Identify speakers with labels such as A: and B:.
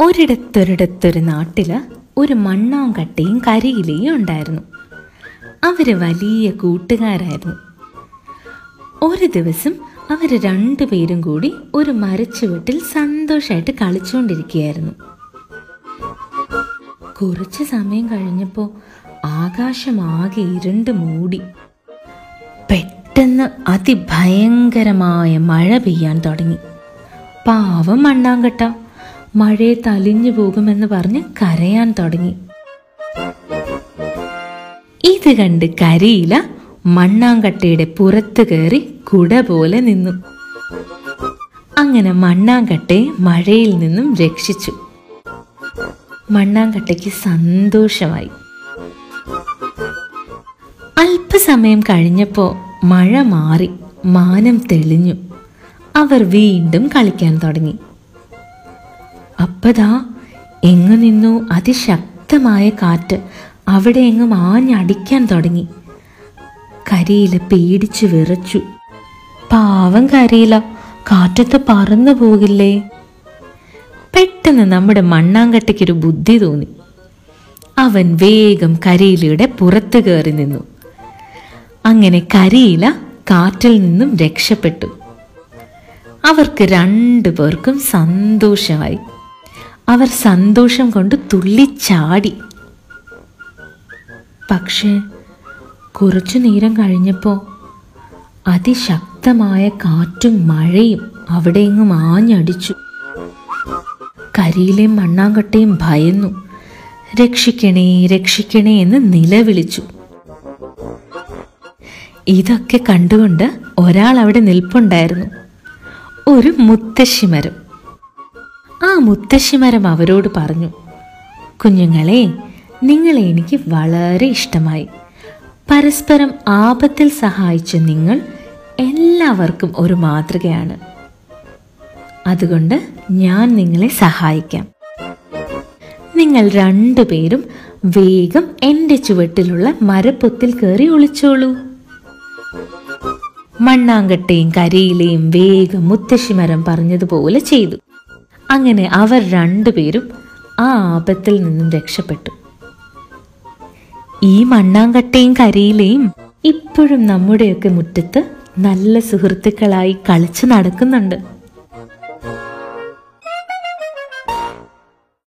A: ഒരിടത്തൊരിടത്തൊരു നാട്ടിൽ ഒരു മണ്ണാങ്കട്ടയും കരിയിലയും ഉണ്ടായിരുന്നു. അവർ വലിയ കൂട്ടുകാരായിരുന്നു. ഒരു ദിവസം അവർ രണ്ടുപേരും കൂടി ഒരു മരച്ചുവട്ടിൽ സന്തോഷമായിട്ട് കളിച്ചുകൊണ്ടിരിക്കുകയായിരുന്നു കുറച്ച് സമയം കഴിഞ്ഞപ്പോൾ ആകാശമാകെ ഇരുണ്ട് മൂടി. പെട്ടെന്ന് അതിഭയങ്കരമായ മഴ പെയ്യാൻ തുടങ്ങി. പാവം മണ്ണാങ്കട്ട. മഴയെ തലിഞ്ഞു പോകുമെന്ന് പറഞ്ഞ് കരയാൻ തുടങ്ങി. ഇത് കണ്ട് കരിയില മണ്ണാങ്കട്ടയുടെ പുറത്ത് കയറി കുട പോലെ നിന്നു. അങ്ങനെ മണ്ണാങ്കട്ടയെ മഴയിൽ നിന്നും രക്ഷിച്ചു. മണ്ണാങ്കട്ടയ്ക്ക് സന്തോഷമായി. അല്പസമയം കഴിഞ്ഞപ്പോൾ മഴ മാറി മാനം തെളിഞ്ഞു. അവർ വീണ്ടും കളിക്കാൻ തുടങ്ങി. അപ്പതാ എങ്ങു നിന്നു അതിശക്തമായ കാറ്റ് അവിടെ എങ്ങും ആഞ്ഞടിക്കാൻ തുടങ്ങി. കരിയില പേടിച്ചു വിറച്ചു. പാവം കരിയില കാറ്റത്ത് പറന്നു പോകില്ലേ? പെട്ടെന്ന് നമ്മുടെ മണ്ണാങ്കട്ടയ്ക്കൊരു ബുദ്ധി തോന്നി. അവൻ വേഗം കരിയിലയുടെ പുറത്ത് കയറി നിന്നു. അങ്ങനെ കരിയില കാറ്റിൽ നിന്നും രക്ഷപ്പെട്ടു. അവർക്ക് രണ്ടു പേർക്കും സന്തോഷമായി. അവർ സന്തോഷം കൊണ്ട് തുള്ളിച്ചാടി. പക്ഷേ കുറച്ചു നേരം കഴിഞ്ഞപ്പോൾ അതിശക്തമായ കാറ്റും മഴയും അവിടെയെങ്ങും ആഞ്ഞടിച്ചു കരിയിലെയും മണ്ണാങ്കട്ടയും ഭയന്നു. രക്ഷിക്കണേ രക്ഷിക്കണേ എന്ന് നിലവിളിച്ചു. ഇതൊക്കെ കണ്ടുകൊണ്ട് ഒരാൾ അവിടെ നിൽപ്പുണ്ടായിരുന്നു. ഒരു മുത്തശ്ശിമരം മുത്തശ്ശിമരം അവരോട് പറഞ്ഞു കുഞ്ഞുങ്ങളെ നിങ്ങൾ എനിക്ക് വളരെ ഇഷ്ടമായി. പരസ്പരം ആപത്തിൽ സഹായിച്ച നിങ്ങൾ എല്ലാവർക്കും ഒരു മാതൃകയാണ്. അതുകൊണ്ട് ഞാൻ നിങ്ങളെ സഹായിക്കാം. നിങ്ങൾ രണ്ടുപേരും വേഗം എന്റെ ചുവട്ടിലുള്ള മരപ്പൊത്തിൽ കയറി ഒളിച്ചോളൂ. മണ്ണാങ്കട്ടയും കരയിലെയും വേഗം മുത്തശ്ശിമരം പറഞ്ഞതുപോലെ ചെയ്തു. അങ്ങനെ അവർ രണ്ടുപേരും ആ ആപത്തിൽ നിന്നും രക്ഷപ്പെട്ടു. ഈ മണ്ണാങ്കട്ടയും കരയിലെയും ഇപ്പോഴും നമ്മുടെയൊക്കെ മുറ്റത്ത് നല്ല സുഹൃത്തുക്കളായി കളിച്ചു നടക്കുന്നുണ്ട്.